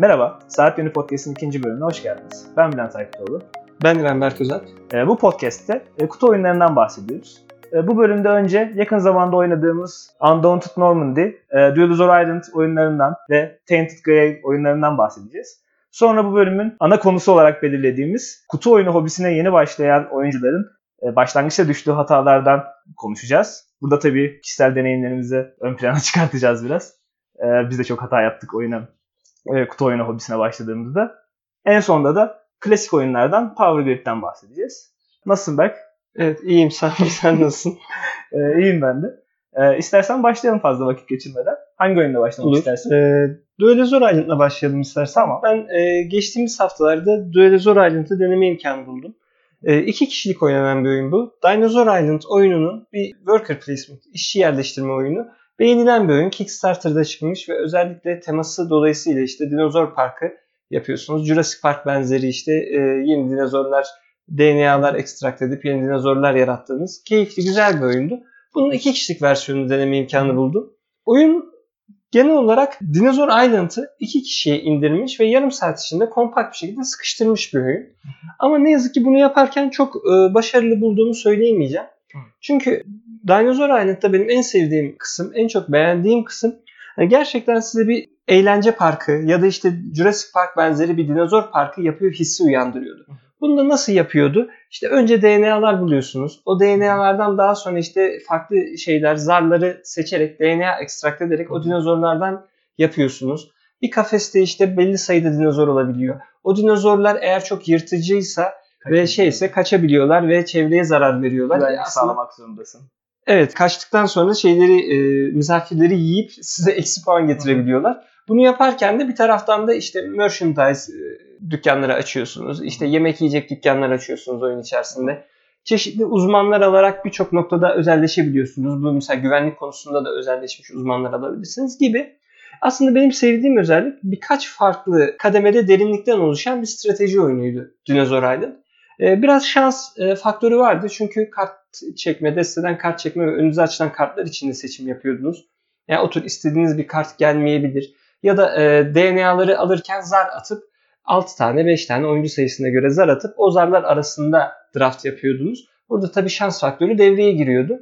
Merhaba, Saat Yönü Podcast'ın ikinci bölümüne hoş geldiniz. Ben Bülent Aykıtoğlu. Ben İrem Berk Özel. Ee, bu podcast'te e, kutu oyunlarından bahsediyoruz. E, bu bölümde önce yakın zamanda oynadığımız Undaunted Normandy, e, Duel Island oyunlarından ve Tainted Grail oyunlarından bahsedeceğiz. Sonra bu bölümün ana konusu olarak belirlediğimiz kutu oyunu hobisine yeni başlayan oyuncuların e, başlangıçta düştüğü hatalardan konuşacağız. Burada tabii kişisel deneyimlerimizi ön plana çıkartacağız biraz. E, biz de çok hata yaptık oyuna, e, kutu oyunu hobisine başladığımızda. En sonunda da klasik oyunlardan Power Grid'den bahsedeceğiz. Nasılsın Berk? Evet iyiyim sen, sen nasılsın? ee, iyiyim ben de. Ee, istersen başlayalım fazla vakit geçirmeden. Hangi oyunda başlamak Olur. istersin? Ee, Duelizor Island'la başlayalım istersen. Tamam. Ben e, geçtiğimiz haftalarda Duelizor Island'ı deneme imkanı buldum. E, iki kişilik oynanan bir oyun bu. Dinosaur Island oyununun bir worker placement, işçi yerleştirme oyunu. Beğenilen bir oyun. Kickstarter'da çıkmış ve özellikle teması dolayısıyla işte dinozor parkı yapıyorsunuz. Jurassic Park benzeri işte e, yeni dinozorlar, DNA'lar ekstrakt edip yeni dinozorlar yarattığınız keyifli güzel bir oyundu. Bunun iki kişilik versiyonunu deneme imkanı buldum. Oyun genel olarak Dinozor Island'ı iki kişiye indirmiş ve yarım saat içinde kompakt bir şekilde sıkıştırmış bir oyun. Ama ne yazık ki bunu yaparken çok e, başarılı bulduğumu söyleyemeyeceğim. Çünkü Dinozor Island'da benim en sevdiğim kısım, en çok beğendiğim kısım yani gerçekten size bir eğlence parkı ya da işte Jurassic Park benzeri bir dinozor parkı yapıyor hissi uyandırıyordu. Bunu da nasıl yapıyordu? İşte önce DNA'lar buluyorsunuz. O DNA'lardan daha sonra işte farklı şeyler, zarları seçerek, DNA ekstrakt ederek o dinozorlardan yapıyorsunuz. Bir kafeste işte belli sayıda dinozor olabiliyor. O dinozorlar eğer çok yırtıcıysa ve şeyse kaçabiliyorlar ve çevreye zarar veriyorlar. Güvenlik Aslında- sağlamak zorundasın. Evet kaçtıktan sonra şeyleri e, misafirleri yiyip size eksi puan getirebiliyorlar. Bunu yaparken de bir taraftan da işte merchandise e, dükkanları açıyorsunuz. İşte yemek yiyecek dükkanlar açıyorsunuz oyun içerisinde. Çeşitli uzmanlar alarak birçok noktada özelleşebiliyorsunuz. Bu mesela güvenlik konusunda da özelleşmiş uzmanlar alabilirsiniz gibi. Aslında benim sevdiğim özellik birkaç farklı kademede derinlikten oluşan bir strateji oyunuydu Dinozor Island. Ee, Biraz şans e, faktörü vardı çünkü kart çekme, desteden kart çekme ve önünüze açılan kartlar içinde seçim yapıyordunuz. Yani otur istediğiniz bir kart gelmeyebilir. Ya da e, DNA'ları alırken zar atıp 6 tane 5 tane oyuncu sayısına göre zar atıp o zarlar arasında draft yapıyordunuz. Burada tabii şans faktörü devreye giriyordu.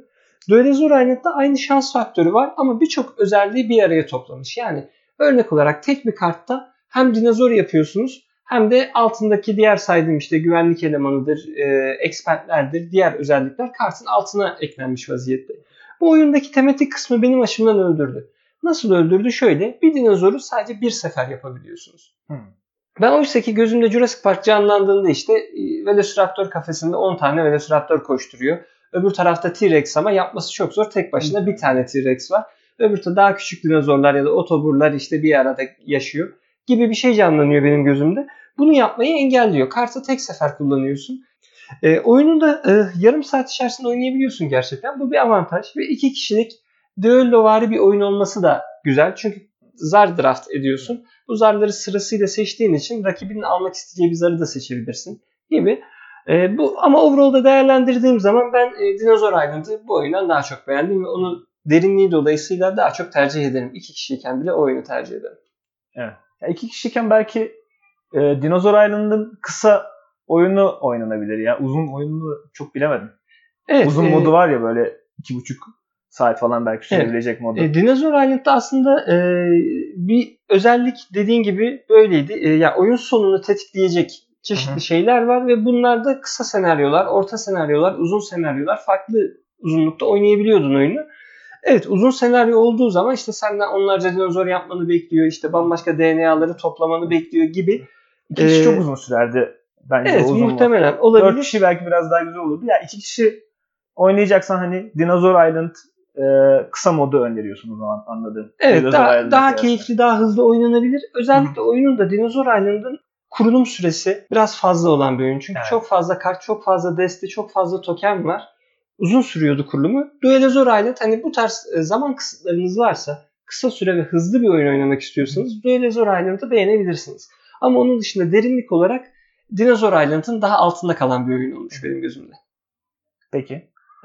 Duelizor Island'da aynı şans faktörü var ama birçok özelliği bir araya toplamış. Yani örnek olarak tek bir kartta hem dinozor yapıyorsunuz hem de altındaki diğer saydığım işte güvenlik elemanıdır, e, expertlerdir, diğer özellikler kartın altına eklenmiş vaziyette. Bu oyundaki tematik kısmı benim açımdan öldürdü. Nasıl öldürdü? Şöyle, bir dinozoru sadece bir sefer yapabiliyorsunuz. Hmm. Ben oysa ki gözümde Jurassic Park canlandığında işte e, Velociraptor kafesinde 10 tane Velociraptor koşturuyor. Öbür tarafta T-Rex ama yapması çok zor. Tek başına bir tane T-Rex var. Öbür tarafta daha küçük dinozorlar ya da otoburlar işte bir arada yaşıyor gibi bir şey canlanıyor benim gözümde. Bunu yapmayı engelliyor. Kartı tek sefer kullanıyorsun. E, oyunu da e, yarım saat içerisinde oynayabiliyorsun gerçekten. Bu bir avantaj. Ve iki kişilik düellovari bir oyun olması da güzel. Çünkü zar draft ediyorsun. Bu zarları sırasıyla seçtiğin için rakibinin almak isteyeceği bir zarı da seçebilirsin gibi. E, bu ama overall'da değerlendirdiğim zaman ben e, Dinozor Island'ı bu oyundan daha çok beğendim ve onun derinliği dolayısıyla daha çok tercih ederim. İki kişiyken bile o oyunu tercih ederim. Ya iki kişiyken belki e, Dinozor Island'ın kısa oyunu oynanabilir ya. Uzun oyununu çok bilemedim. Evet, Uzun e, modu var ya böyle iki buçuk saat falan belki sürebilecek modu. E, Dinozor Island'da aslında e, bir özellik dediğin gibi böyleydi. E, ya oyun sonunu tetikleyecek çeşitli Hı hı. şeyler var ve bunlar da kısa senaryolar, orta senaryolar, uzun senaryolar farklı uzunlukta oynayabiliyordun oyunu. Evet uzun senaryo olduğu zaman işte senden onlarca dinozor yapmanı bekliyor, işte bambaşka DNA'ları toplamanı bekliyor gibi. İki kişi e, çok uzun sürerdi bence Evet uzun muhtemelen Dört olabilir. kişi belki biraz daha güzel olurdu. Ya iki kişi oynayacaksan hani Dinozor Island e, kısa modu öneriyorsun o zaman anladığım. Evet Dinozor daha, Island'a daha keyifli, daha hızlı oynanabilir. Özellikle oyunun da Dinozor Island'ın kurulum süresi biraz fazla olan bir oyun. Çünkü Evet. çok fazla kart, çok fazla deste, çok fazla token var. Uzun sürüyordu kurulumu. Duelizor Island hani bu tarz e, zaman kısıtlarınız varsa kısa süre ve hızlı bir oyun oynamak istiyorsanız Duelizor Island'ı beğenebilirsiniz. Ama onun dışında derinlik olarak Dinozor Island'ın daha altında kalan bir oyun olmuş benim gözümde. Peki.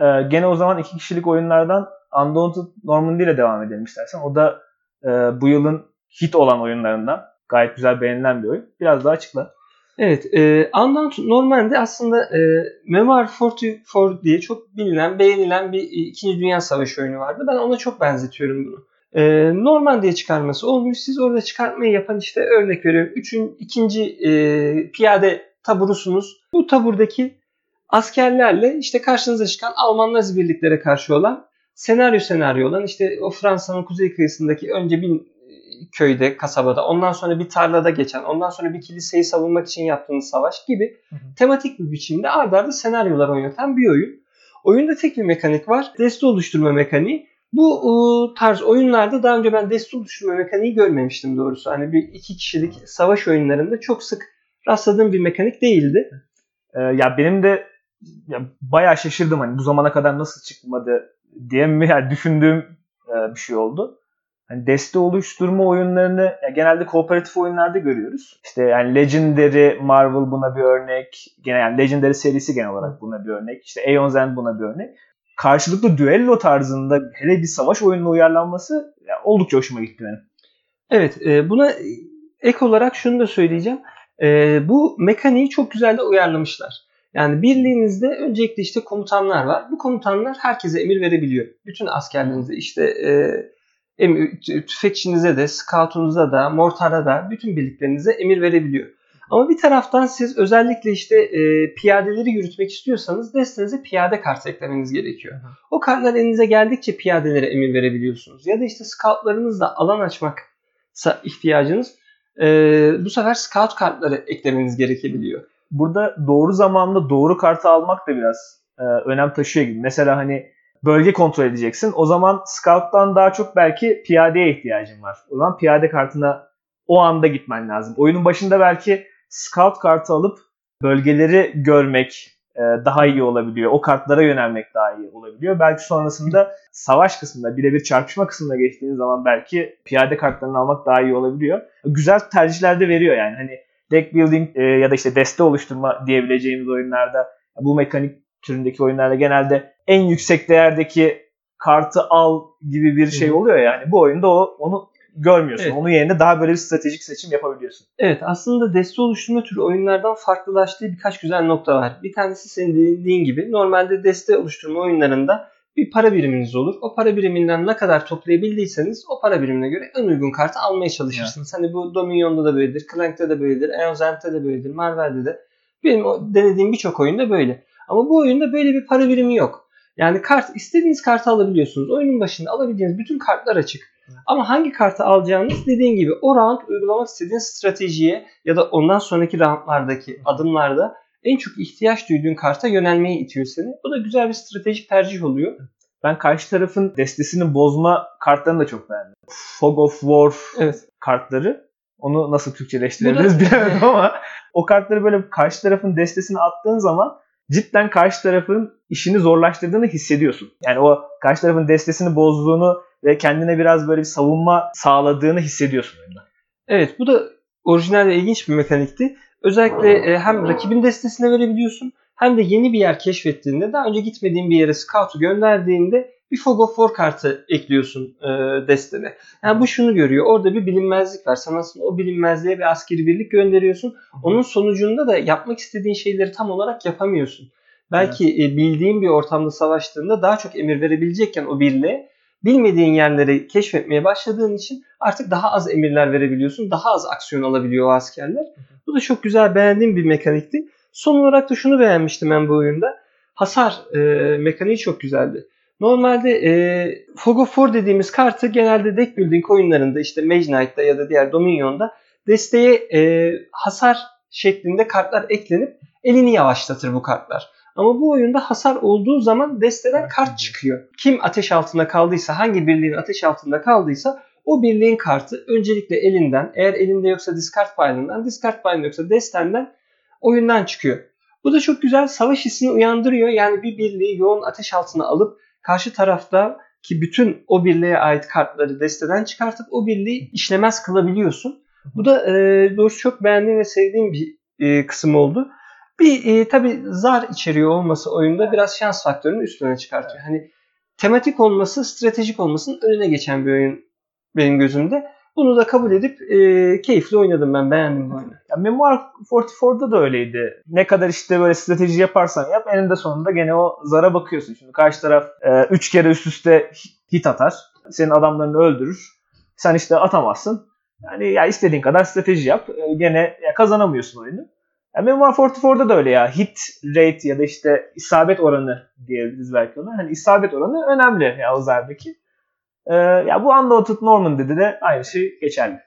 E, gene o zaman iki kişilik oyunlardan Undaunted Normandy ile devam edelim istersen. O da e, bu yılın hit olan oyunlarından. gayet güzel beğenilen bir oyun. Biraz daha açıkla. Evet, e, Unbound Normandy aslında e, Memoir 44 diye çok bilinen, beğenilen bir İkinci Dünya Savaşı oyunu vardı. Ben ona çok benzetiyorum bunu. E, Normandy'ye çıkarması olmuş. Siz orada çıkartmayı yapan işte örnek veriyorum. Üçün, ikinci e, piyade taburusunuz. Bu taburdaki askerlerle işte karşınıza çıkan Alman Nazi birliklere karşı olan senaryo senaryo olan işte o Fransa'nın kuzey kıyısındaki önce bir köyde, kasabada, ondan sonra bir tarlada geçen, ondan sonra bir kiliseyi savunmak için yaptığınız savaş gibi hı hı. tematik bir biçimde ardarda arda senaryolar oynatan bir oyun. Oyunda tek bir mekanik var. Deste oluşturma mekaniği. Bu ıı, tarz oyunlarda daha önce ben deste oluşturma mekaniği görmemiştim doğrusu. Hani bir iki kişilik savaş oyunlarında çok sık rastladığım bir mekanik değildi. Ee, ya benim de ya bayağı şaşırdım hani bu zamana kadar nasıl çıkmadı diye mi yani düşündüğüm e, bir şey oldu. Hani deste oluşturma oyunlarını ya genelde kooperatif oyunlarda görüyoruz. İşte yani Legendary Marvel buna bir örnek. Gene yani Legendary serisi genel olarak buna bir örnek. İşte Aeon's End buna bir örnek. Karşılıklı düello tarzında hele bir savaş oyununa uyarlanması ya oldukça hoşuma gitti benim. Evet e, buna ek olarak şunu da söyleyeceğim. E, bu mekaniği çok güzel de uyarlamışlar. Yani birliğinizde öncelikle işte komutanlar var. Bu komutanlar herkese emir verebiliyor. Bütün askerlerinize işte e, tüfekçinize de, scoutunuza da, mortara da bütün birliklerinize emir verebiliyor. Ama bir taraftan siz özellikle işte e, piyadeleri yürütmek istiyorsanız destenize piyade kartı eklemeniz gerekiyor. O kartlar elinize geldikçe piyadelere emir verebiliyorsunuz. Ya da işte scoutlarınızla alan açmaksa ihtiyacınız e, bu sefer scout kartları eklemeniz gerekebiliyor. Burada doğru zamanda doğru kartı almak da biraz e, önem taşıyor gibi. Mesela hani bölge kontrol edeceksin. O zaman scout'tan daha çok belki piyadeye ihtiyacın var. O zaman piyade kartına o anda gitmen lazım. Oyunun başında belki scout kartı alıp bölgeleri görmek e, daha iyi olabiliyor. O kartlara yönelmek daha iyi olabiliyor. Belki sonrasında savaş kısmında, birebir çarpışma kısmına geçtiğiniz zaman belki piyade kartlarını almak daha iyi olabiliyor. Güzel tercihler de veriyor yani. Hani deck building e, ya da işte deste oluşturma diyebileceğimiz oyunlarda bu mekanik türündeki oyunlarda genelde en yüksek değerdeki kartı al gibi bir şey oluyor yani. Bu oyunda o onu görmüyorsun. Evet. Onun yerine daha böyle bir stratejik seçim yapabiliyorsun. Evet aslında deste oluşturma türü oyunlardan farklılaştığı birkaç güzel nokta var. Bir tanesi senin dediğin gibi normalde deste oluşturma oyunlarında bir para biriminiz olur. O para biriminden ne kadar toplayabildiyseniz o para birimine göre en uygun kartı almaya çalışırsınız. Evet. Hani bu Dominion'da da böyledir, Clank'te de böyledir, Eons de böyledir, Marvel'de de. Benim denediğim birçok oyunda böyle. Ama bu oyunda böyle bir para birimi yok. Yani kart istediğiniz kartı alabiliyorsunuz. Oyunun başında alabileceğiniz bütün kartlar açık. Ama hangi kartı alacağınız dediğin gibi o round uygulamak istediğin stratejiye ya da ondan sonraki roundlardaki adımlarda en çok ihtiyaç duyduğun karta yönelmeye itiyor seni. Bu da güzel bir stratejik tercih oluyor. Ben karşı tarafın destesini bozma kartlarını da çok beğendim. Fog of War evet. kartları. Onu nasıl Türkçeleştirebiliriz bilemedim ama o kartları böyle karşı tarafın destesini attığın zaman cidden karşı tarafın işini zorlaştırdığını hissediyorsun. Yani o karşı tarafın destesini bozduğunu ve kendine biraz böyle bir savunma sağladığını hissediyorsun oyunda. Evet bu da orijinal ve ilginç bir mekanikti. Özellikle e, hem rakibin destesine verebiliyorsun hem de yeni bir yer keşfettiğinde daha önce gitmediğin bir yere scout'u gönderdiğinde bir Fog of War kartı ekliyorsun e, destene. Yani bu şunu görüyor. Orada bir bilinmezlik var. Sen aslında o bilinmezliğe bir askeri birlik gönderiyorsun. Onun sonucunda da yapmak istediğin şeyleri tam olarak yapamıyorsun. Belki evet. e, bildiğin bir ortamda savaştığında daha çok emir verebilecekken o birliğe bilmediğin yerleri keşfetmeye başladığın için artık daha az emirler verebiliyorsun. Daha az aksiyon alabiliyor o askerler. Bu da çok güzel beğendiğim bir mekanikti. Son olarak da şunu beğenmiştim ben bu oyunda. Hasar e, mekaniği çok güzeldi. Normalde e, Fog of War dediğimiz kartı genelde deck building oyunlarında işte Mage Knight'ta ya da diğer Dominion'da desteğe e, hasar şeklinde kartlar eklenip elini yavaşlatır bu kartlar. Ama bu oyunda hasar olduğu zaman desteden kart çıkıyor. Kim ateş altında kaldıysa, hangi birliğin ateş altında kaldıysa o birliğin kartı öncelikle elinden, eğer elinde yoksa discard pile'ından, discard pile'ında yoksa destenden oyundan çıkıyor. Bu da çok güzel savaş hissini uyandırıyor. Yani bir birliği yoğun ateş altına alıp karşı tarafta ki bütün o birliğe ait kartları desteden çıkartıp o birliği işlemez kılabiliyorsun. Bu da e, doğrusu çok beğendiğim ve sevdiğim bir e, kısım oldu. Bir e, tabi zar içeriyor olması oyunda biraz şans faktörünü üstüne çıkartıyor. Hani tematik olması, stratejik olmasının önüne geçen bir oyun benim gözümde. Bunu da kabul edip e, keyifli oynadım ben. Beğendim bu oyunu. Ya Memoir 44'da da öyleydi. Ne kadar işte böyle strateji yaparsan yap eninde sonunda gene o zara bakıyorsun. Şimdi karşı taraf 3 kere üst üste hit atar. Senin adamlarını öldürür. Sen işte atamazsın. Yani ya istediğin kadar strateji yap. e, Gene ya kazanamıyorsun oyunu. Ya Memoir 44'da da öyle ya. Hit rate ya da işte isabet oranı diyebiliriz belki ona. Hani isabet oranı önemli ya o zardaki. Ee, ya bu Undaunted Normandy'de de aynı şey geçerli.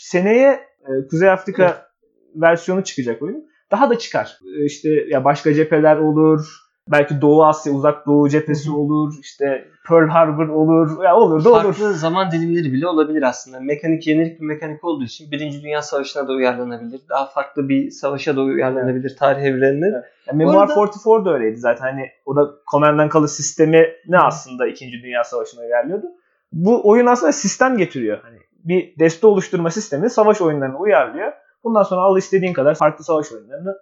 Seneye e, Kuzey Afrika versiyonu çıkacak oyun. Daha da çıkar. E, işte ya başka cepheler olur. Belki Doğu Asya, Uzak Doğu cephesi olur. işte Pearl Harbor olur. Ya olur da olur. Farklı zaman dilimleri bile olabilir aslında. Mekanik jenerik bir mekanik olduğu için Birinci Dünya Savaşı'na da uyarlanabilir. Daha farklı bir savaşa da uyarlanabilir tarih evrenine. Evet. Ya Memoir arada- 44 da öyleydi zaten. Hani o da Command and Color sistemi ne aslında 2. Dünya Savaşı'na uyarlıyordu. Bu oyun aslında sistem getiriyor. Hani bir deste oluşturma sistemi savaş oyunlarını uyarlıyor. Bundan sonra al istediğin kadar farklı savaş oyunlarını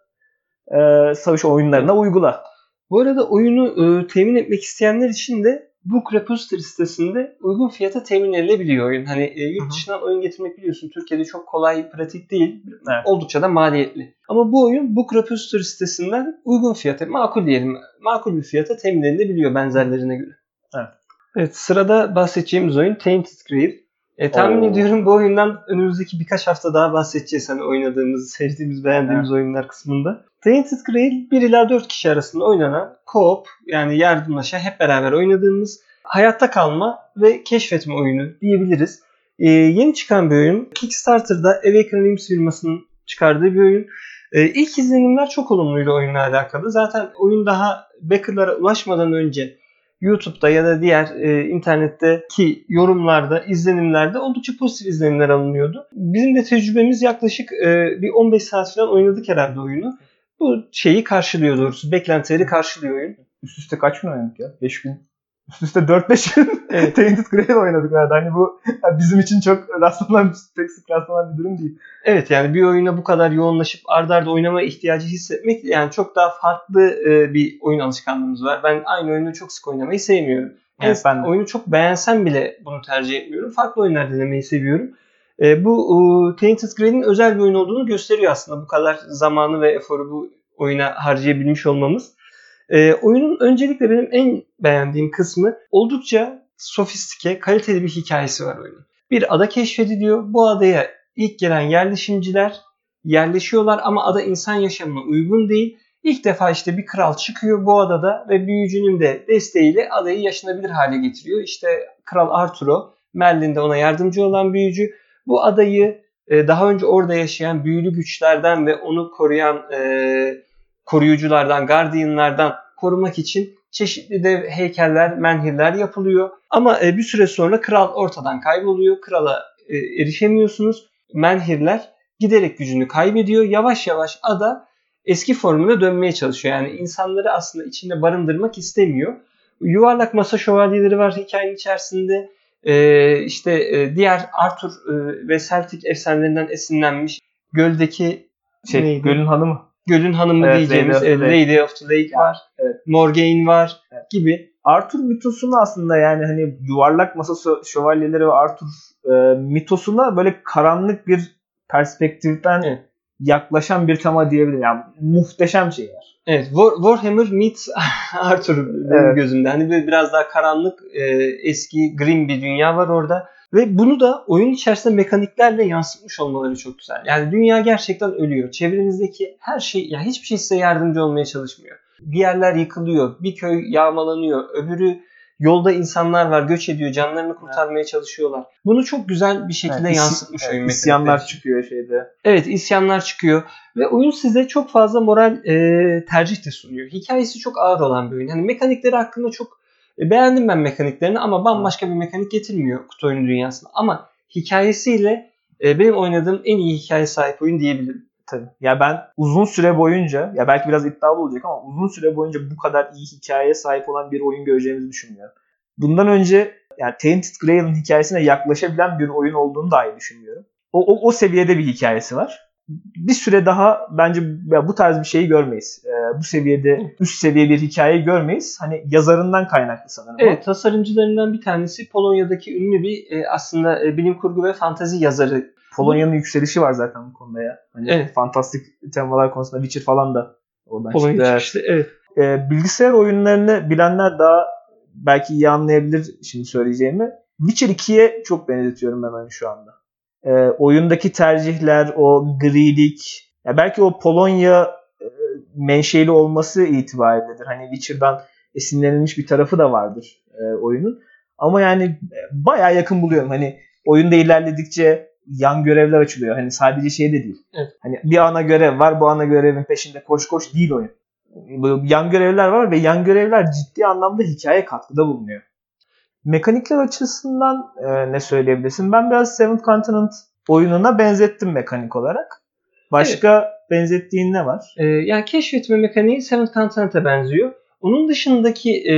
e, savaş oyunlarına uygula. Bu arada oyunu e, temin etmek isteyenler için de Book Repository sitesinde uygun fiyata temin edilebiliyor oyun. Hani e, yurt dışından oyun getirmek biliyorsun Türkiye'de çok kolay, pratik değil. Evet. Oldukça da maliyetli. Ama bu oyun Book Repository sitesinden uygun fiyata, makul diyelim, makul bir fiyata temin edilebiliyor benzerlerine göre. Evet. Evet sırada bahsedeceğimiz oyun Tainted Grail. E, tahmin Oo. ediyorum bu oyundan önümüzdeki birkaç hafta daha bahsedeceğiz. Hani oynadığımız, sevdiğimiz, beğendiğimiz oyunlar kısmında. Tainted Grail 1 ila 4 kişi arasında oynanan co-op yani yardımlaşa hep beraber oynadığımız hayatta kalma ve keşfetme oyunu diyebiliriz. Ee, yeni çıkan bir oyun. Kickstarter'da Awaken Realms firmasının çıkardığı bir oyun. Ee, ilk izlenimler çok olumluydu oyunla alakalı. Zaten oyun daha backer'lara ulaşmadan önce YouTube'da ya da diğer e, internetteki yorumlarda, izlenimlerde oldukça pozitif izlenimler alınıyordu. Bizim de tecrübemiz yaklaşık e, bir 15 saat falan oynadık herhalde oyunu. Bu şeyi karşılıyor doğrusu. Beklentileri karşılıyor oyun. Üst üste kaç gün oynadık ya? 5 gün. Üst üste 4-5 gün Evet. Tainted Grail oynadık herhalde. Hani bu ya bizim için çok rastlanan, pek sık rastlanan bir durum değil. Evet yani bir oyuna bu kadar yoğunlaşıp ardarda arda oynama ihtiyacı hissetmek yani çok daha farklı e, bir oyun alışkanlığımız var. Ben aynı oyunu çok sık oynamayı sevmiyorum. Yani Evet, ben de. oyunu çok beğensem bile bunu tercih etmiyorum. Farklı oyunlar denemeyi seviyorum. E, bu e, Tainted Grail'in özel bir oyun olduğunu gösteriyor aslında bu kadar zamanı ve eforu bu oyuna harcayabilmiş olmamız. E, oyunun öncelikle benim en beğendiğim kısmı oldukça sofistike, kaliteli bir hikayesi var oyunun. Bir ada keşfediliyor. Bu adaya ilk gelen yerleşimciler yerleşiyorlar ama ada insan yaşamına uygun değil. İlk defa işte bir kral çıkıyor bu adada ve büyücünün de desteğiyle adayı yaşanabilir hale getiriyor. İşte Kral Arturo, Merlin de ona yardımcı olan büyücü. Bu adayı e, daha önce orada yaşayan büyülü güçlerden ve onu koruyan e, koruyuculardan, guardianlardan korumak için çeşitli dev heykeller, menhirler yapılıyor. Ama e, bir süre sonra kral ortadan kayboluyor. Krala e, erişemiyorsunuz. Menhirler giderek gücünü kaybediyor. Yavaş yavaş ada eski formuna dönmeye çalışıyor. Yani insanları aslında içinde barındırmak istemiyor. Yuvarlak masa şövalyeleri var hikayenin içerisinde. Ee, işte e, diğer Arthur ve Celtic efsanelerinden esinlenmiş göldeki Şey, neydi? Gölün Hanımı. Gölün hanımı Evet, diyeceğimiz Lady of evet, Lake. Lady of the Lake var. Evet. Morgaine var Evet. gibi. Arthur mitosunu aslında yani hani yuvarlak masa şö- şövalyeleri ve Arthur e, mitosuna böyle karanlık bir perspektiften Evet. yaklaşan bir tema diyebilirim. Yani muhteşem şeyler. Evet, War, Warhammer meets Arthur benim Evet. gözümde. Hani böyle biraz daha karanlık, e, eski, grim bir dünya var orada. Ve bunu da oyun içerisinde mekaniklerle yansıtmış olmaları çok güzel. Yani dünya gerçekten ölüyor. Çevrenizdeki her şey, yani hiçbir şey size yardımcı olmaya çalışmıyor. Bir yerler yıkılıyor, bir köy yağmalanıyor, öbürü yolda insanlar var, göç ediyor, canlarını kurtarmaya çalışıyorlar. Bunu çok güzel bir şekilde Yani yansıtmış evet, oyun isyanlar mekanikleri. çıkıyor şeyde. Evet isyanlar çıkıyor ve oyun size çok fazla moral e, tercih de sunuyor. Hikayesi çok ağır olan bir oyun. Hani mekanikleri hakkında çok e, beğendim ben mekaniklerini ama bambaşka bir mekanik getirmiyor kutu oyunu dünyasına. Ama hikayesiyle e, benim oynadığım en iyi hikaye sahip oyun diyebilirim. Tabii. Ya ben uzun süre boyunca ya belki biraz iddialı olacak ama uzun süre boyunca bu kadar iyi hikayeye sahip olan bir oyun göreceğimizi düşünmüyorum. Bundan önce yani Tainted Grail'in hikayesine yaklaşabilen bir oyun olduğunu dahi düşünmüyorum. O, o, o seviyede bir hikayesi var. bir süre daha bence ya bu tarz bir şeyi görmeyiz. Ee, bu seviyede üst seviye bir hikayeyi görmeyiz. Hani yazarından kaynaklı sanırım. Evet, tasarımcılarından bir tanesi Polonya'daki ünlü bir e, aslında e, bilim kurgu ve fantazi yazarı. Polonya'nın yükselişi var zaten bu konuda ya. Hani Evet. fantastik temalar konusunda Witcher falan da oradan Polonya çıktı. çıkışlı. Evet. Ee, bilgisayar oyunlarını bilenler daha belki iyi anlayabilir şimdi söyleyeceğimi. Witcher 2'ye çok benzetiyorum ben onu şu anda. Ee, oyundaki tercihler, o grilik, ya belki o Polonya e, menşeli olması itibariyledir. Hani Witcher'dan esinlenilmiş bir tarafı da vardır e, oyunun. Ama yani e, bayağı yakın buluyorum. Hani oyunda ilerledikçe yan görevler açılıyor. Hani sadece şey de değil. Evet. Hani bir ana görev var. Bu ana görevin peşinde koş koş değil oyun. Yan görevler var ve yan görevler ciddi anlamda hikaye katkıda bulunuyor. Mekanikler açısından e, ne söyleyebilirsin? Ben biraz Seventh Continent oyununa benzettim mekanik olarak. Başka benzettiğin ne var? E, yani keşfetme mekaniği Seventh Continent'a benziyor. Onun dışındaki e,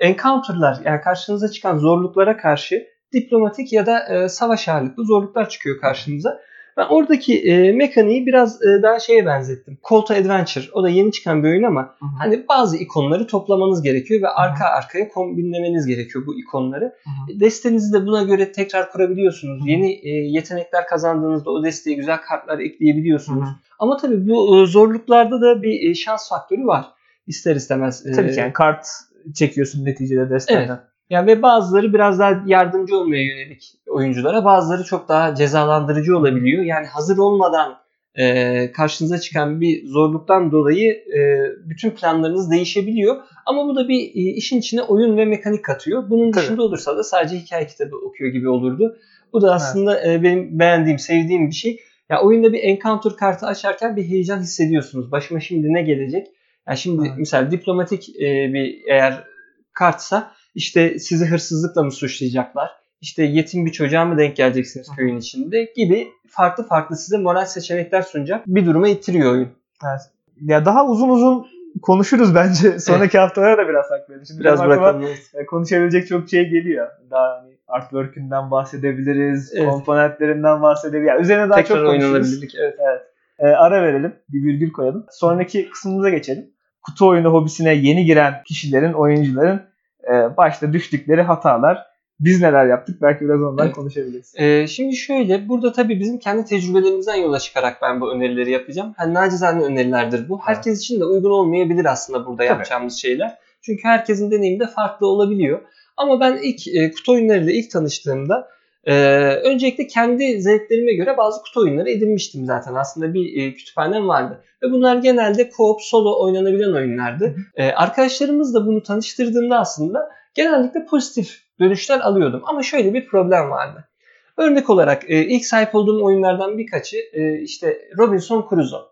encounter'lar yani karşınıza çıkan zorluklara karşı diplomatik ya da e, savaş ağırlıklı zorluklar çıkıyor karşınıza. Ben oradaki e, mekaniği biraz e, daha şeye benzettim. Call to Adventure. O da yeni çıkan bir oyun ama hani bazı ikonları toplamanız gerekiyor ve arka arkaya kombinlemeniz gerekiyor bu ikonları. Destenizi de buna göre tekrar kurabiliyorsunuz. Hı hı. Yeni e, yetenekler kazandığınızda o desteye güzel kartlar ekleyebiliyorsunuz. Ama tabii bu e, zorluklarda da bir e, şans faktörü var. İster istemez. e, Tabii ki yani kart çekiyorsun neticede desteden. Yani ve bazıları biraz daha yardımcı olmaya yönelik oyunculara, bazıları çok daha cezalandırıcı olabiliyor. Yani hazır olmadan e, karşınıza çıkan bir zorluktan dolayı e, bütün planlarınız değişebiliyor. Ama bu da bir e, işin içine oyun ve mekanik katıyor. Bunun Tabii. dışında olursa da sadece hikaye kitabı okuyor gibi olurdu. Bu da aslında e, benim beğendiğim, sevdiğim bir şey. Ya oyunda bir encounter kartı açarken bir heyecan hissediyorsunuz. Başıma şimdi ne gelecek? Ya şimdi Evet. mesela diplomatik e, bir eğer kartsa işte sizi hırsızlıkla mı suçlayacaklar? İşte yetim bir çocuğa mı denk geleceksiniz köyün içinde gibi farklı farklı size moral seçenekler sunacak bir duruma ittiriyor oyun. Evet. Ya daha uzun uzun konuşuruz bence. Sonraki haftalara da biraz hak verelim. Şimdi Biraz bırakalım. e, konuşabilecek çok şey geliyor. Daha hani artwork'ünden bahsedebiliriz, Evet. komponentlerinden bahsedebiliriz. Yani üzerine daha Tekrar çok konuşuruz. oynanabilirlik. Evet. E, ara verelim, bir virgül koyalım. Sonraki kısmımıza geçelim. Kutu oyunu hobisine yeni giren kişilerin, oyuncuların e, başta düştükleri hatalar. Biz neler yaptık? Belki biraz ondan Evet. konuşabiliriz. Ee, şimdi şöyle burada tabii bizim kendi tecrübelerimizden yola çıkarak ben bu önerileri yapacağım. Hani nacizane önerilerdir bu. Herkes için de uygun olmayabilir aslında burada Tabii. yapacağımız şeyler. Çünkü herkesin deneyimi de farklı olabiliyor. Ama ben ilk e, kutu oyunlarıyla ilk tanıştığımda e, öncelikle kendi zevklerime göre bazı kutu oyunları edinmiştim zaten. Aslında bir e, kütüphanem vardı. Ve bunlar genelde co-op, solo oynanabilen oyunlardı. E, arkadaşlarımız da bunu tanıştırdığımda aslında genellikle pozitif dönüşler alıyordum. Ama şöyle bir problem vardı. Örnek olarak e, ilk sahip olduğum oyunlardan birkaçı e, işte Robinson Crusoe.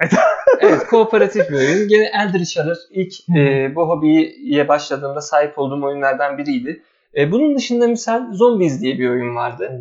evet kooperatif bir oyun. Gene Eldritch Horror ilk e, bu hobiye başladığımda sahip olduğum oyunlardan biriydi. E, bunun dışında misal Zombies diye bir oyun vardı.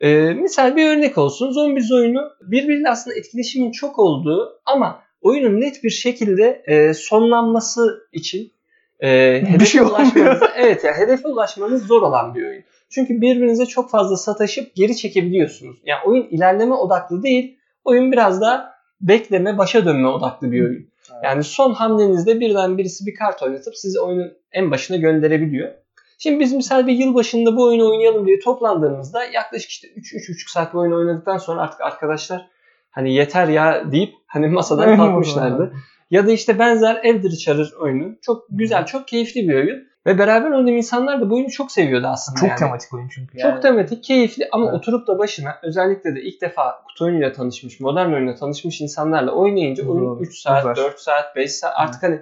E, misal bir örnek olsun. Zombies oyunu birbiriyle aslında etkileşimin çok olduğu ama oyunun net bir şekilde e, sonlanması için e, hedefe şey olmuyor. ulaşmanız, evet ya hedefe ulaşmanız zor olan bir oyun. Çünkü birbirinize çok fazla sataşıp geri çekebiliyorsunuz. Yani oyun ilerleme odaklı değil. Oyun biraz daha bekleme, başa dönme odaklı bir oyun. Yani son hamlenizde birden birisi bir kart oynatıp sizi oyunun en başına gönderebiliyor. Şimdi biz misal bir yıl başında bu oyunu oynayalım diye toplandığımızda yaklaşık işte 3-3,5 saat bu oyunu oynadıktan sonra artık arkadaşlar hani yeter ya deyip hani masadan kalkmışlardı. Ya da işte benzer Eldritch Horror oyunu. Çok güzel, çok keyifli bir oyun. Ve beraber oynadığım insanlar da bu oyunu çok seviyordu aslında. Çok yani. tematik oyun çünkü. Çok yani. tematik, keyifli ama Evet. oturup da başına özellikle de ilk defa kutu oyunuyla tanışmış, modern oyunla tanışmış insanlarla oynayınca oyun Doğru. 3 saat, Uzar. 4 saat, 5 saat artık hani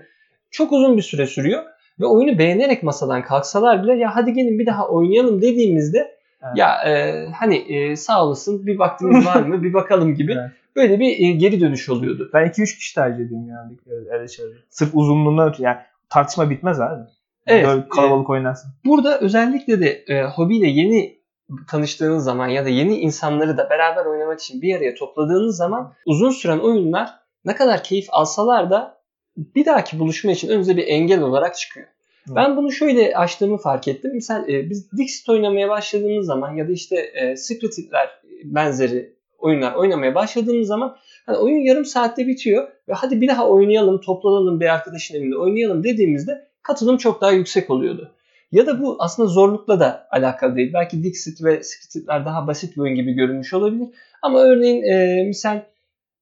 çok uzun bir süre sürüyor. Ve oyunu beğenerek masadan kalksalar bile ya hadi gelin bir daha oynayalım dediğimizde Evet. ya e, hani e, sağ olasın bir vaktiniz var mı bir bakalım gibi Evet. böyle bir e, geri dönüş oluyordu. Ben 2-3 kişi tercih ediyorum yani. Öyle şeyleri. Sırf uzunluğundan ötürü. Yani tartışma bitmez abi. Evet, Böyle kalabalık oynarsın. Burada özellikle de e, hobiyle yeni tanıştığınız zaman ya da yeni insanları da beraber oynamak için bir araya topladığınız zaman uzun süren oyunlar ne kadar keyif alsalar da bir dahaki buluşma için önünüze bir engel olarak çıkıyor. Hı. Ben bunu şöyle açtığımı fark ettim. Misal e, biz Dixit oynamaya başladığımız zaman ya da işte e, Secret Hitler benzeri oyunlar oynamaya başladığımız zaman hani oyun yarım saatte bitiyor ve hadi bir daha oynayalım, toplanalım bir arkadaşın evinde oynayalım dediğimizde katılım çok daha yüksek oluyordu. Ya da bu aslında zorlukla da alakalı değil. Belki Dixit ve Scripted'ler daha basit bir oyun gibi görünmüş olabilir. Ama örneğin e, misal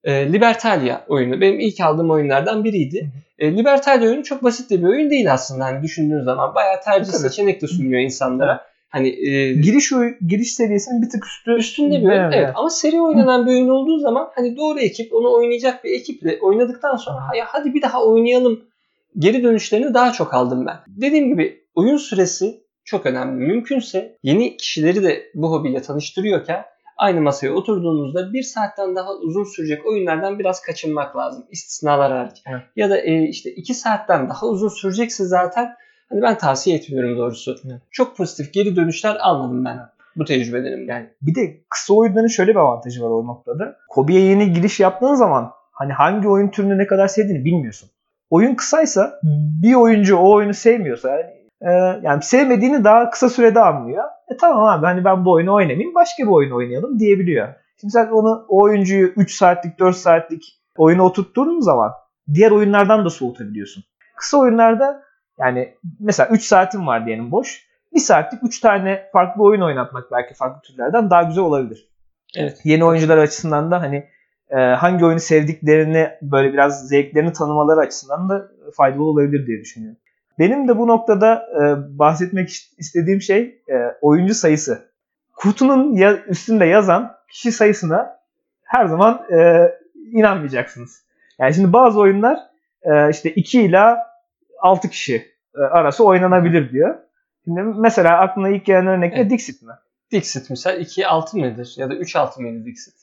e, Libertalia oyunu benim ilk aldığım oyunlardan biriydi. E, Libertalia oyunu çok basit de bir oyun değil aslında. Hani düşündüğün zaman bayağı tercih Tabii. seçenek de sunuyor insanlara. Hani e, Giriş oy- giriş seviyesinin bir tık üstü. üstünde bir oyun. Evet. Ama seri oynanan bir oyun olduğu zaman hani doğru ekip onu oynayacak bir ekiple oynadıktan sonra "Hay- hadi bir daha oynayalım geri dönüşlerini daha çok aldım ben. Dediğim gibi oyun süresi çok önemli. Mümkünse yeni kişileri de bu hobiyle tanıştırıyorken aynı masaya oturduğunuzda bir saatten daha uzun sürecek oyunlardan biraz kaçınmak lazım. İstisnalar hariç. Evet. Ya da e, işte iki saatten daha uzun sürecekse zaten hani ben tavsiye etmiyorum doğrusu. Evet. Çok pozitif geri dönüşler almadım ben bu tecrübelerimden. Yani bir de kısa oyunların şöyle bir avantajı var o noktada. Hobiye yeni giriş yaptığın zaman hani hangi oyun türünü ne kadar sevdiğini bilmiyorsun. Oyun kısaysa bir oyuncu o oyunu sevmiyorsa yani, e, yani sevmediğini daha kısa sürede anlıyor. E tamam abi hani ben bu oyunu oynamayayım başka bir oyun oynayalım diyebiliyor. Şimdi sen onu o oyuncuyu 3 saatlik 4 saatlik oyuna oturttuğun zaman diğer oyunlardan da soğutabiliyorsun. Kısa oyunlarda yani mesela 3 saatin var diyelim boş. 1 saatlik 3 tane farklı oyun oynatmak belki farklı türlerden daha güzel olabilir. Evet. Yeni oyuncular açısından da hani e, hangi oyunu sevdiklerini böyle biraz zevklerini tanımaları açısından da faydalı olabilir diye düşünüyorum. Benim de bu noktada e, bahsetmek ist- istediğim şey e, oyuncu sayısı. Kutunun ya, üstünde yazan kişi sayısına her zaman e, inanmayacaksınız. Yani şimdi bazı oyunlar e, işte 2 ila 6 kişi e, arası oynanabilir diyor. Şimdi mesela aklına ilk gelen örnek ne? Evet. Dixit mi? Dixit misal 2-6 mıdır? Ya da 3-6 mıydı Dixit?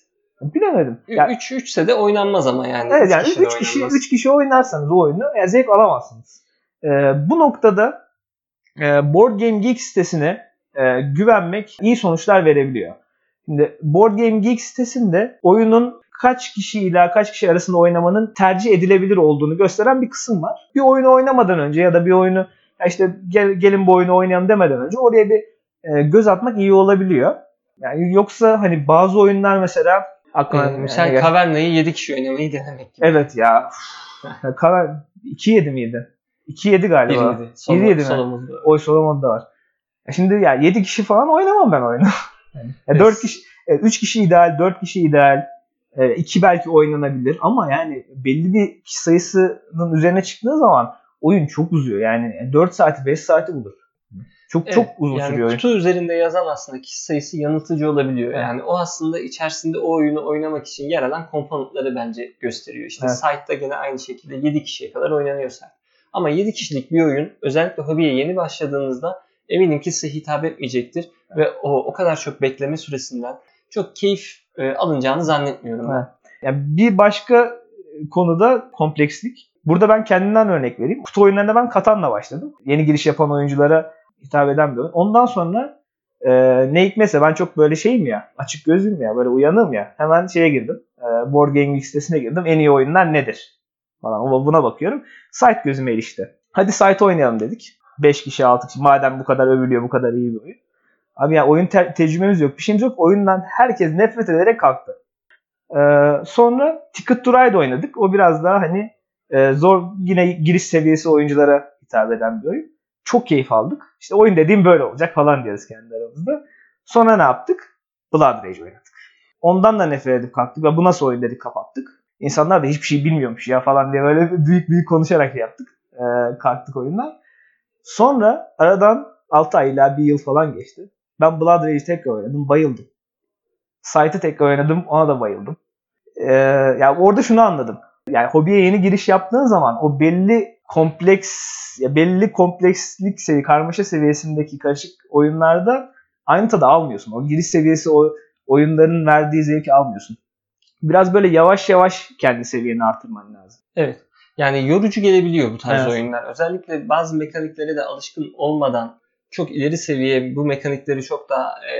Bilemedim. Yani, 3 3 ise de oynanmaz ama yani. evet yani kişi de 3 kişi oynanmaz. 3 kişi oynarsanız o oyunu yani zevk alamazsınız. Ee, bu noktada e, Board Game Geek sitesine e, güvenmek iyi sonuçlar verebiliyor. Şimdi Board Game Geek sitesinde oyunun kaç kişi ile kaç kişi arasında oynamanın tercih edilebilir olduğunu gösteren bir kısım var. Bir oyunu oynamadan önce ya da bir oyunu ya işte gel, gelin bu oyunu oynayalım demeden önce oraya bir e, göz atmak iyi olabiliyor. Yani yoksa hani bazı oyunlar mesela aklıma Ee, misal yani- Caverna'yı 7 kişi oynamayı denemek gibi. Evet ya. Ya Karar 2-7 miydi? 2-7 galiba. 1-7. Solo, 1-7 mi? solomuzda. Oy Solomon'da var. Ya şimdi ya 7 kişi falan oynamam ben oyunu. Yani, ya 4 Evet. kişi, 3 kişi ideal, 4 kişi ideal. 2 belki oynanabilir ama yani belli bir kişi sayısının üzerine çıktığı zaman oyun çok uzuyor. Yani 4 saati 5 saati bulur. Çok Evet, çok uzun yani sürüyor oyun. kutu üzerinde yazan aslında kişi sayısı yanıltıcı olabiliyor. Yani o aslında içerisinde o oyunu oynamak için yer alan komponentleri bence gösteriyor. İşte Evet. site'da gene aynı şekilde 7 kişiye kadar oynanıyor site. Ama 7 kişilik bir oyun özellikle hobiye yeni başladığınızda eminim ki size hitap etmeyecektir. Ve o, o kadar çok bekleme süresinden çok keyif e, alınacağını zannetmiyorum ben. Evet. Yani bir başka konuda komplekslik. Burada ben kendimden örnek vereyim. Kutu oyunlarına ben Katan'la başladım. Yeni giriş yapan oyunculara hitap eden bir oyun. Ondan sonra e, ne hikmetse ben çok böyle şeyim ya, açık gözlüyüm ya, böyle uyanığım ya. Hemen şeye girdim. E, Board Geek sitesine girdim. En iyi oyunlar nedir? Falan buna bakıyorum. Site gözüme ilişti. Hadi site oynayalım dedik. 5 kişi 6 kişi madem bu kadar övülüyor bu kadar iyi bir oyun. Abi ya oyun te- tecrübemiz yok. Bir şeyimiz yok. Oyundan herkes nefret ederek kalktı. Ee, sonra Ticket to Ride oynadık. O biraz daha hani e, zor yine giriş seviyesi oyunculara hitap eden bir oyun. Çok keyif aldık. İşte oyun dediğim böyle olacak falan diyoruz kendi aramızda. Sonra ne yaptık? Blood Rage oynadık. Ondan da nefret edip kalktık. Ya bu nasıl oyun dedik kapattık. İnsanlar da hiçbir şey bilmiyormuş ya falan diye böyle büyük büyük konuşarak yaptık. Ee, kalktık oyundan. Sonra aradan 6 ay ila 1 yıl falan geçti. Ben Blood Rage'i tekrar oynadım. Bayıldım. Site'ı tekrar oynadım. Ona da bayıldım. Ee, yani orada şunu anladım. Yani hobiye yeni giriş yaptığın zaman o belli kompleks ya belli komplekslik seviye, karmaşa seviyesindeki karışık oyunlarda aynı tadı almıyorsun. O giriş seviyesi o oyunların verdiği zevki almıyorsun. Biraz böyle yavaş yavaş kendi seviyeni artırman lazım. Evet. Yani yorucu gelebiliyor bu tarz Evet. oyunlar. Özellikle bazı mekaniklere de alışkın olmadan çok ileri seviye bu mekanikleri çok daha e,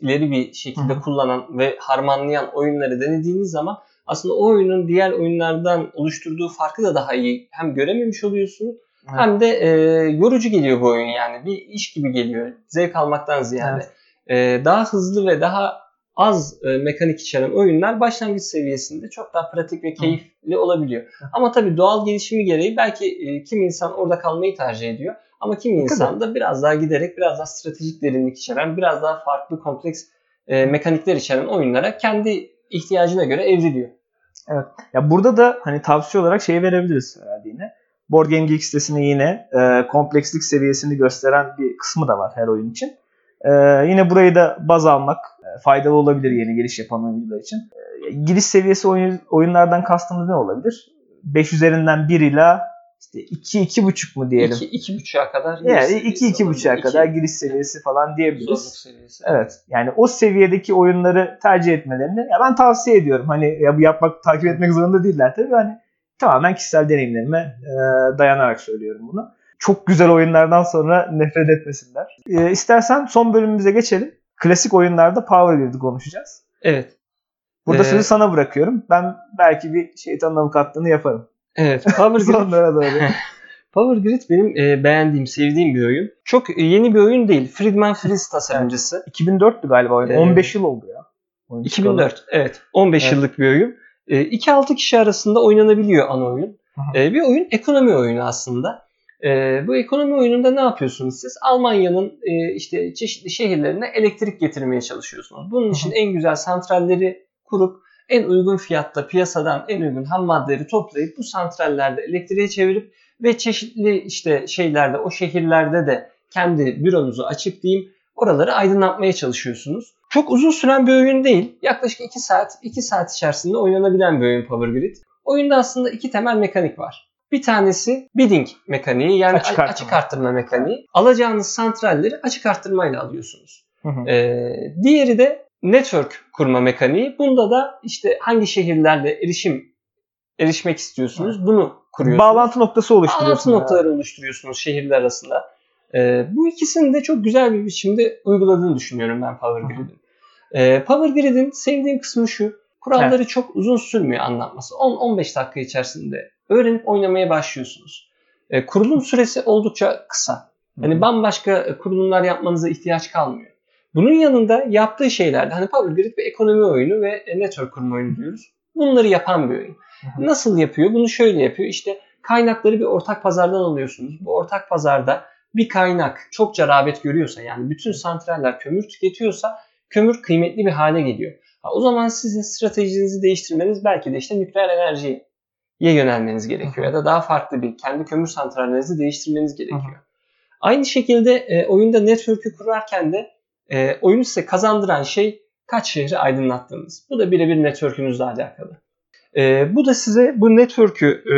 ileri bir şekilde Hı hı. kullanan ve harmanlayan oyunları denediğiniz zaman aslında o oyunun diğer oyunlardan oluşturduğu farkı da daha iyi hem görememiş oluyorsunuz Evet. hem de e, yorucu geliyor bu oyun yani. Bir iş gibi geliyor. Zevk almaktan ziyade. E, daha hızlı ve daha az e, mekanik içeren oyunlar başlangıç seviyesinde çok daha pratik ve keyifli olabiliyor. Ama tabii doğal gelişimi gereği belki e, kim insan orada kalmayı tercih ediyor. Ama kimi insan da biraz daha giderek biraz daha stratejik derinlik içeren, biraz daha farklı kompleks e, mekanikler içeren oyunlara kendi ihtiyacına göre evriliyor. Evet. Ya burada da hani tavsiye olarak şey verebiliriz herhalde yine. Board Game Geek sitesinde yine e, komplekslik seviyesini gösteren bir kısmı da var her oyun için. E, yine burayı da baz almak e, faydalı olabilir yeni giriş yapan oyuncular için. E, giriş seviyesi oyun, oyunlardan kastımız ne olabilir? 5 üzerinden 1 ila işte 2-2,5 mu diyelim? 2-2,5'a kadar. Yani 2-2,5'a kadar giriş seviyesi falan Zorluk diyebiliriz. seviyesi. Evet. Yani o seviyedeki oyunları tercih etmelerini ya ben tavsiye ediyorum. Hani ya bu yapmak takip etmek zorunda değiller tabii. Hani tamamen kişisel deneyimlerime e, dayanarak söylüyorum bunu. Çok güzel oyunlardan sonra nefret etmesinler. E, istersen son bölümümüze geçelim. Klasik oyunlarda Power Grid'i konuşacağız. Evet. Burada Ee, sözü sana bırakıyorum. Ben belki bir şeytanın avukatlığını yaparım. Evet. Power Grid Sonlara doğru. Power Grid benim e, beğendiğim, sevdiğim bir oyun. Çok e, yeni bir oyun değil. Friedman Fries tasarımcısı. 2004'tü galiba oyun. Ee, 15 yıl oldu ya. Oyun çıkalı. 2004. Evet. 15 Evet. yıllık bir oyun. 2-6 kişi arasında oynanabiliyor ana oyun. E, bir oyun ekonomi oyunu aslında. E, bu ekonomi oyununda ne yapıyorsunuz siz? Almanya'nın e, işte çeşitli şehirlerine elektrik getirmeye çalışıyorsunuz. Bunun için en güzel santralleri kurup en uygun fiyatta piyasadan en uygun ham maddeleri toplayıp bu santrallerde elektriğe çevirip ve çeşitli işte şeylerde o şehirlerde de kendi büronuzu açıp diyeyim oraları aydınlatmaya çalışıyorsunuz. Çok uzun süren bir oyun değil. Yaklaşık 2 saat 2 saat içerisinde oynanabilen bir oyun Power Grid. Oyunda aslında iki temel mekanik var. Bir tanesi bidding mekaniği yani Açık açık, arttırma. arttırma mekaniği. Alacağınız santralleri açık arttırmayla alıyorsunuz. Hı hı. Ee, diğeri de network kurma mekaniği. Bunda da işte hangi şehirlerle erişim erişmek istiyorsunuz bunu kuruyorsunuz. Bağlantı noktası oluşturuyorsun. Bağlantı noktaları oluşturuyorsunuz şehirler arasında. Ee, bu ikisini de çok güzel bir biçimde uyguladığını düşünüyorum ben Power Grid'in. Ee, Power Grid'in sevdiğim kısmı şu. Kuralları çok uzun sürmüyor anlatması. 10-15 dakika içerisinde öğrenip oynamaya başlıyorsunuz. Ee, kurulum süresi oldukça kısa. Hani bambaşka kurulumlar yapmanıza ihtiyaç kalmıyor. Bunun yanında yaptığı şeylerde hani Power Grid bir ekonomi oyunu ve network kurma oyunu diyoruz. Bunları yapan bir oyun. Nasıl yapıyor? Bunu şöyle yapıyor. İşte kaynakları bir ortak pazardan alıyorsunuz. Bu ortak pazarda bir kaynak çokça rağbet görüyorsa yani bütün santraller kömür tüketiyorsa kömür kıymetli bir hale geliyor. Ha, o zaman sizin stratejinizi değiştirmeniz belki de işte nükleer enerjiye yönelmeniz gerekiyor. Ya da daha farklı bir kendi kömür santrallerinizi değiştirmeniz gerekiyor. Aynı şekilde e, oyunda network'ü kurarken de e, oyunu size kazandıran şey kaç şehri aydınlattığınız. Bu da birebir network'ünüzle alakalı. E, bu da size bu network'ü e,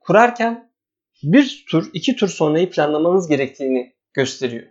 kurarken bir tur, iki tur sonrayı planlamanız gerektiğini gösteriyor.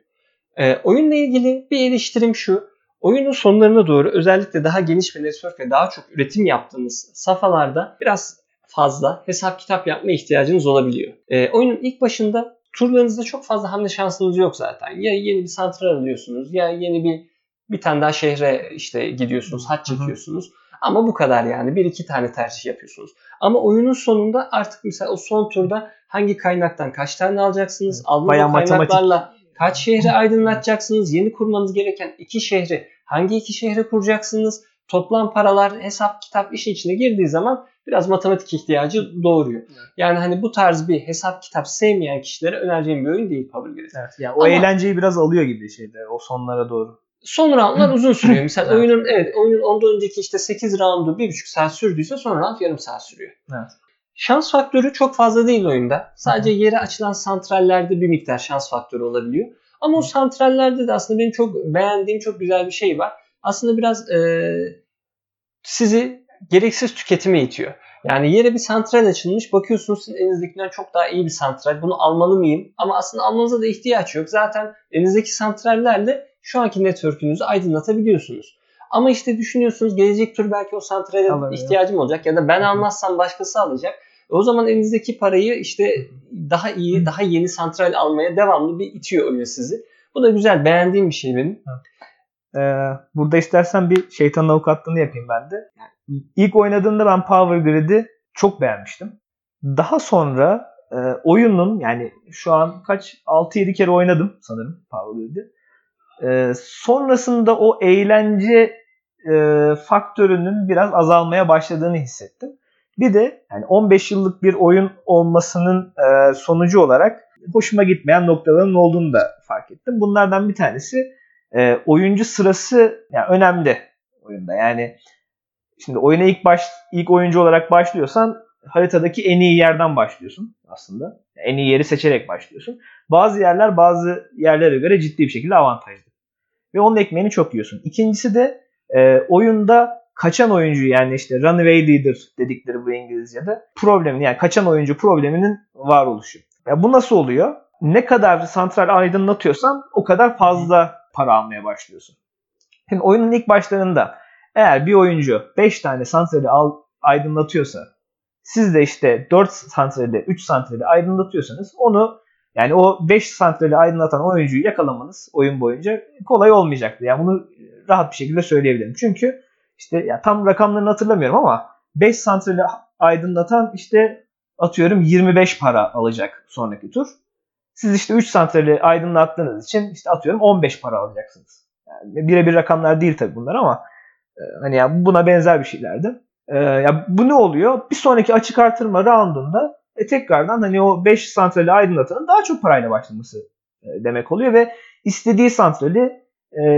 E, oyunla ilgili bir eleştirim şu. Oyunun sonlarına doğru özellikle daha geniş bir network ve daha çok üretim yaptığınız safhalarda biraz fazla hesap kitap yapma ihtiyacınız olabiliyor. E, oyunun ilk başında turlarınızda çok fazla hamle şansınız yok zaten. Ya yeni bir santral alıyorsunuz ya yeni bir bir tane daha şehre işte gidiyorsunuz, haç Hı hı. çekiyorsunuz. Ama bu kadar yani. Bir iki tane tercih yapıyorsunuz. Ama oyunun sonunda artık mesela o son turda hangi kaynaktan kaç tane alacaksınız? Bayağı o matematik. kaynaklarla kaç şehri aydınlatacaksınız? Yeni kurmanız gereken iki şehri hangi iki şehre kuracaksınız? Toplam paralar, hesap, kitap işin içine girdiği zaman biraz matematik ihtiyacı doğuruyor. Yani hani bu tarz bir hesap kitap sevmeyen kişilere önereceğim bir oyun değil Grid. Evet, yani o Ama- eğlenceyi biraz alıyor gibi şeyde o sonlara doğru. Son roundlar uzun sürüyor. Mesela Evet. oyunun evet oyunun ondan önceki işte 8 roundu 1,5 saat sürdüyse son round yarım saat sürüyor. Evet. Şans faktörü çok fazla değil oyunda. Sadece yere açılan santrallerde bir miktar şans faktörü olabiliyor. Ama o santrallerde de aslında benim çok beğendiğim çok güzel bir şey var. Aslında biraz e, sizi gereksiz tüketime itiyor. Yani yere bir santral açılmış bakıyorsunuz sizin elinizdekinden çok daha iyi bir santral. Bunu almalı mıyım? Ama aslında almanıza da ihtiyaç yok. Zaten elinizdeki santrallerle şu anki network'ünüzü aydınlatabiliyorsunuz. Ama işte düşünüyorsunuz gelecek tur belki o santrale Alabiliyor. ihtiyacım olacak ya da ben almazsam başkası alacak. O zaman elinizdeki parayı işte daha iyi, daha yeni santral almaya devamlı bir itiyor oyun sizi. Bu da güzel, beğendiğim bir şey benim. Ee, burada istersen bir şeytanın avukatlığını yapayım ben de. İlk oynadığımda ben Power Grid'i çok beğenmiştim. Daha sonra e, oyunun yani şu an kaç 6-7 kere oynadım sanırım Power Grid'i. Ee, sonrasında o eğlence e, faktörünün biraz azalmaya başladığını hissettim. Bir de yani 15 yıllık bir oyun olmasının e, sonucu olarak hoşuma gitmeyen noktaların olduğunu da fark ettim. Bunlardan bir tanesi e, oyuncu sırası yani önemli oyunda. Yani şimdi oyuna ilk baş ilk oyuncu olarak başlıyorsan haritadaki en iyi yerden başlıyorsun aslında. En iyi yeri seçerek başlıyorsun. Bazı yerler bazı yerlere göre ciddi bir şekilde avantajlı. Ve onun ekmeğini çok yiyorsun. İkincisi de e, oyunda kaçan oyuncu yani işte runaway leader dedikleri bu İngilizce'de problemin yani kaçan oyuncu probleminin varoluşu. Ya bu nasıl oluyor? Ne kadar santral aydınlatıyorsan o kadar fazla para almaya başlıyorsun. Şimdi oyunun ilk başlarında eğer bir oyuncu 5 tane santrali al, aydınlatıyorsa siz de işte 4 santrali 3 santrali aydınlatıyorsanız onu yani o 5 santrali aydınlatan oyuncuyu yakalamanız oyun boyunca kolay olmayacaktır. Yani bunu rahat bir şekilde söyleyebilirim. Çünkü işte ya tam rakamlarını hatırlamıyorum ama 5 santrali aydınlatan işte atıyorum 25 para alacak sonraki tur. Siz işte 3 santrali aydınlattığınız için işte atıyorum 15 para alacaksınız. Yani birebir rakamlar değil tabii bunlar ama e, hani ya buna benzer bir şeylerdi. E, ya bu ne oluyor? Bir sonraki açık artırma roundunda e, tekrardan hani o 5 santrali aydınlatanın daha çok parayla başlaması e, demek oluyor ve istediği santrali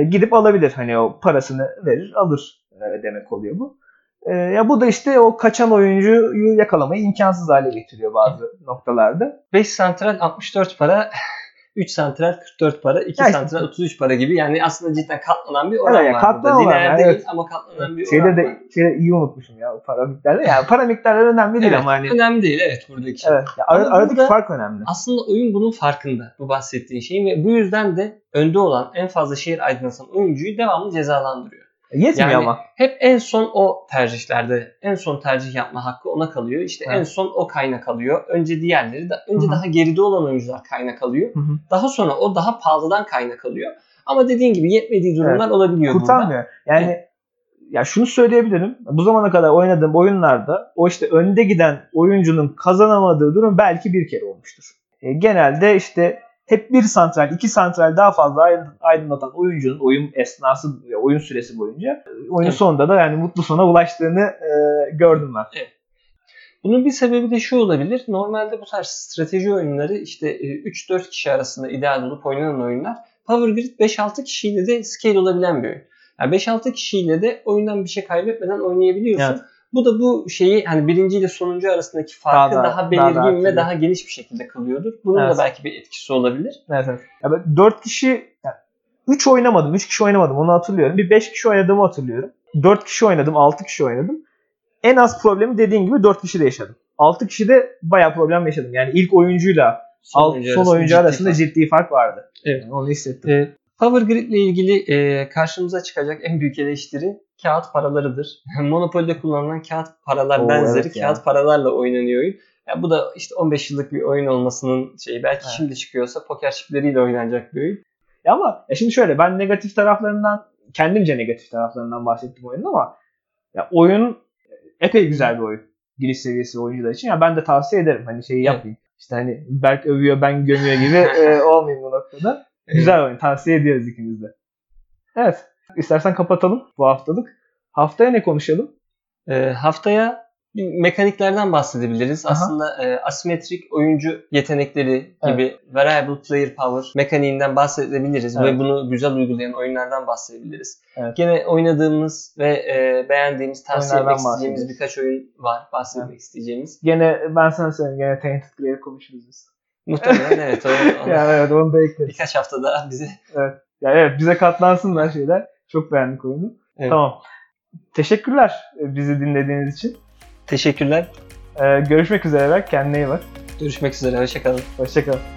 gidip alabilir. Hani o parasını verir alır demek oluyor bu. E, ya bu da işte o kaçan oyuncuyu yakalamayı imkansız hale getiriyor bazı noktalarda. 5 santral 64 para, 3 santral 44 para, 2 Ya işte- santral 33 para gibi. Yani aslında cidden katlanan bir oran Evet, var katlanan Lineer değil evet. ama katlanan bir Şeyde oran de var. şeyde iyi unutmuşum ya o para miktarları. Yani para miktarları önemli değil Evet, ama hani önemli değil evet buradaki evet. Ya ar- aradaki burada- fark önemli. Aslında oyun bunun farkında bu bahsettiğin şeyin ve bu yüzden de önde olan en fazla şehir aydınlatan oyuncuyu devamlı cezalandırıyor. Yetmiyor Yani ama. hep en son o tercihlerde en son tercih yapma hakkı ona kalıyor. İşte Evet. en son o kaynak alıyor. Önce diğerleri de önce Hı hı. daha geride olan oyuncular kaynak alıyor. Hı hı. Daha sonra o daha pahalıdan kaynak alıyor. Ama dediğin gibi yetmediği durumlar olabiliyor burada. Kurtarmıyor. Yani ya şunu söyleyebilirim. Bu zamana kadar oynadığım oyunlarda o işte önde giden oyuncunun kazanamadığı durum belki bir kere olmuştur. E, genelde işte hep bir santral, iki santral daha fazla aydın- aydınlatan oyuncunun oyun esnası, oyun süresi boyunca e, oyun Evet. sonunda da yani mutlu sona ulaştığını e, gördüm ben. Bunun bir sebebi de şu olabilir. Normalde bu tarz strateji oyunları işte e, 3-4 kişi arasında ideal olup oynanan oyunlar. Power Grid 5-6 kişiyle de scale olabilen bir oyun. Yani 5-6 kişiyle de oyundan bir şey kaybetmeden oynayabiliyorsun. Evet. Bu da bu şeyi hani birinci ile sonuncu arasındaki farkı Daha daha, da- belirgin daha da ve daha geniş bir şekilde kılıyordur. Bunun Evet. da belki bir etkisi olabilir. Evet, evet. Ya ben 4 kişi, 3 oynamadım, 3 kişi oynamadım onu hatırlıyorum. Bir 5 kişi oynadığımı hatırlıyorum. 4 kişi oynadım, 6 kişi oynadım. En az problemi dediğin gibi 4 kişi de yaşadım. 6 kişi de bayağı problem yaşadım. Yani ilk oyuncuyla Son alt, oyuncu son arasında oyuncu ciddi arasında fark. ciddi fark vardı. Evet. Yani onu hissettim. E, Power Grid ile ilgili e, karşımıza çıkacak en büyük eleştiri kağıt paralarıdır. Monopoly'de kullanılan kağıt paralar Oo, benzeri evet ya. kağıt paralarla oynanıyor oyun. Ya bu da işte 15 yıllık bir oyun olmasının şeyi belki Evet. şimdi çıkıyorsa poker çipleriyle oynanacak bir oyun. Ya ama ya şimdi şöyle ben negatif taraflarından kendimce negatif taraflarından bahsettim oyunun ama ya oyun epey güzel bir oyun. Giriş seviyesi oyuncular için. Ya ben de tavsiye ederim. Hani şeyi Evet. yapmayayım. İşte hani Berk övüyor ben gömüyor gibi e, olmayayım bu noktada. Güzel oyun. Tavsiye ediyoruz ikimiz de. Evet. İstersen kapatalım bu haftalık. Haftaya ne konuşalım? E, haftaya mekaniklerden bahsedebiliriz. Aha. Aslında e, asimetrik oyuncu yetenekleri gibi variable player power mekaniğinden bahsedebiliriz Evet. ve bunu güzel uygulayan oyunlardan bahsedebiliriz. Evet. Gene oynadığımız ve e, beğendiğimiz, tavsiye etmek isteyeceğimiz birkaç oyun var bahsetmek isteyeceğimiz. Gene ben sana söyleyeyim. Gene Tainted Grail konuşuruz biz. Muhtemelen evet. O, onu Yani evet onu da ekleriz. birkaç hafta daha bize Ya evet bize katlansınlar şeyler. Çok beğendik oyunu. Evet. Tamam. Teşekkürler e, bizi dinlediğiniz için. teşekkürler. Ee, görüşmek üzere. Kendine iyi bak. Görüşmek üzere. Hoşçakalın. Hoşçakal.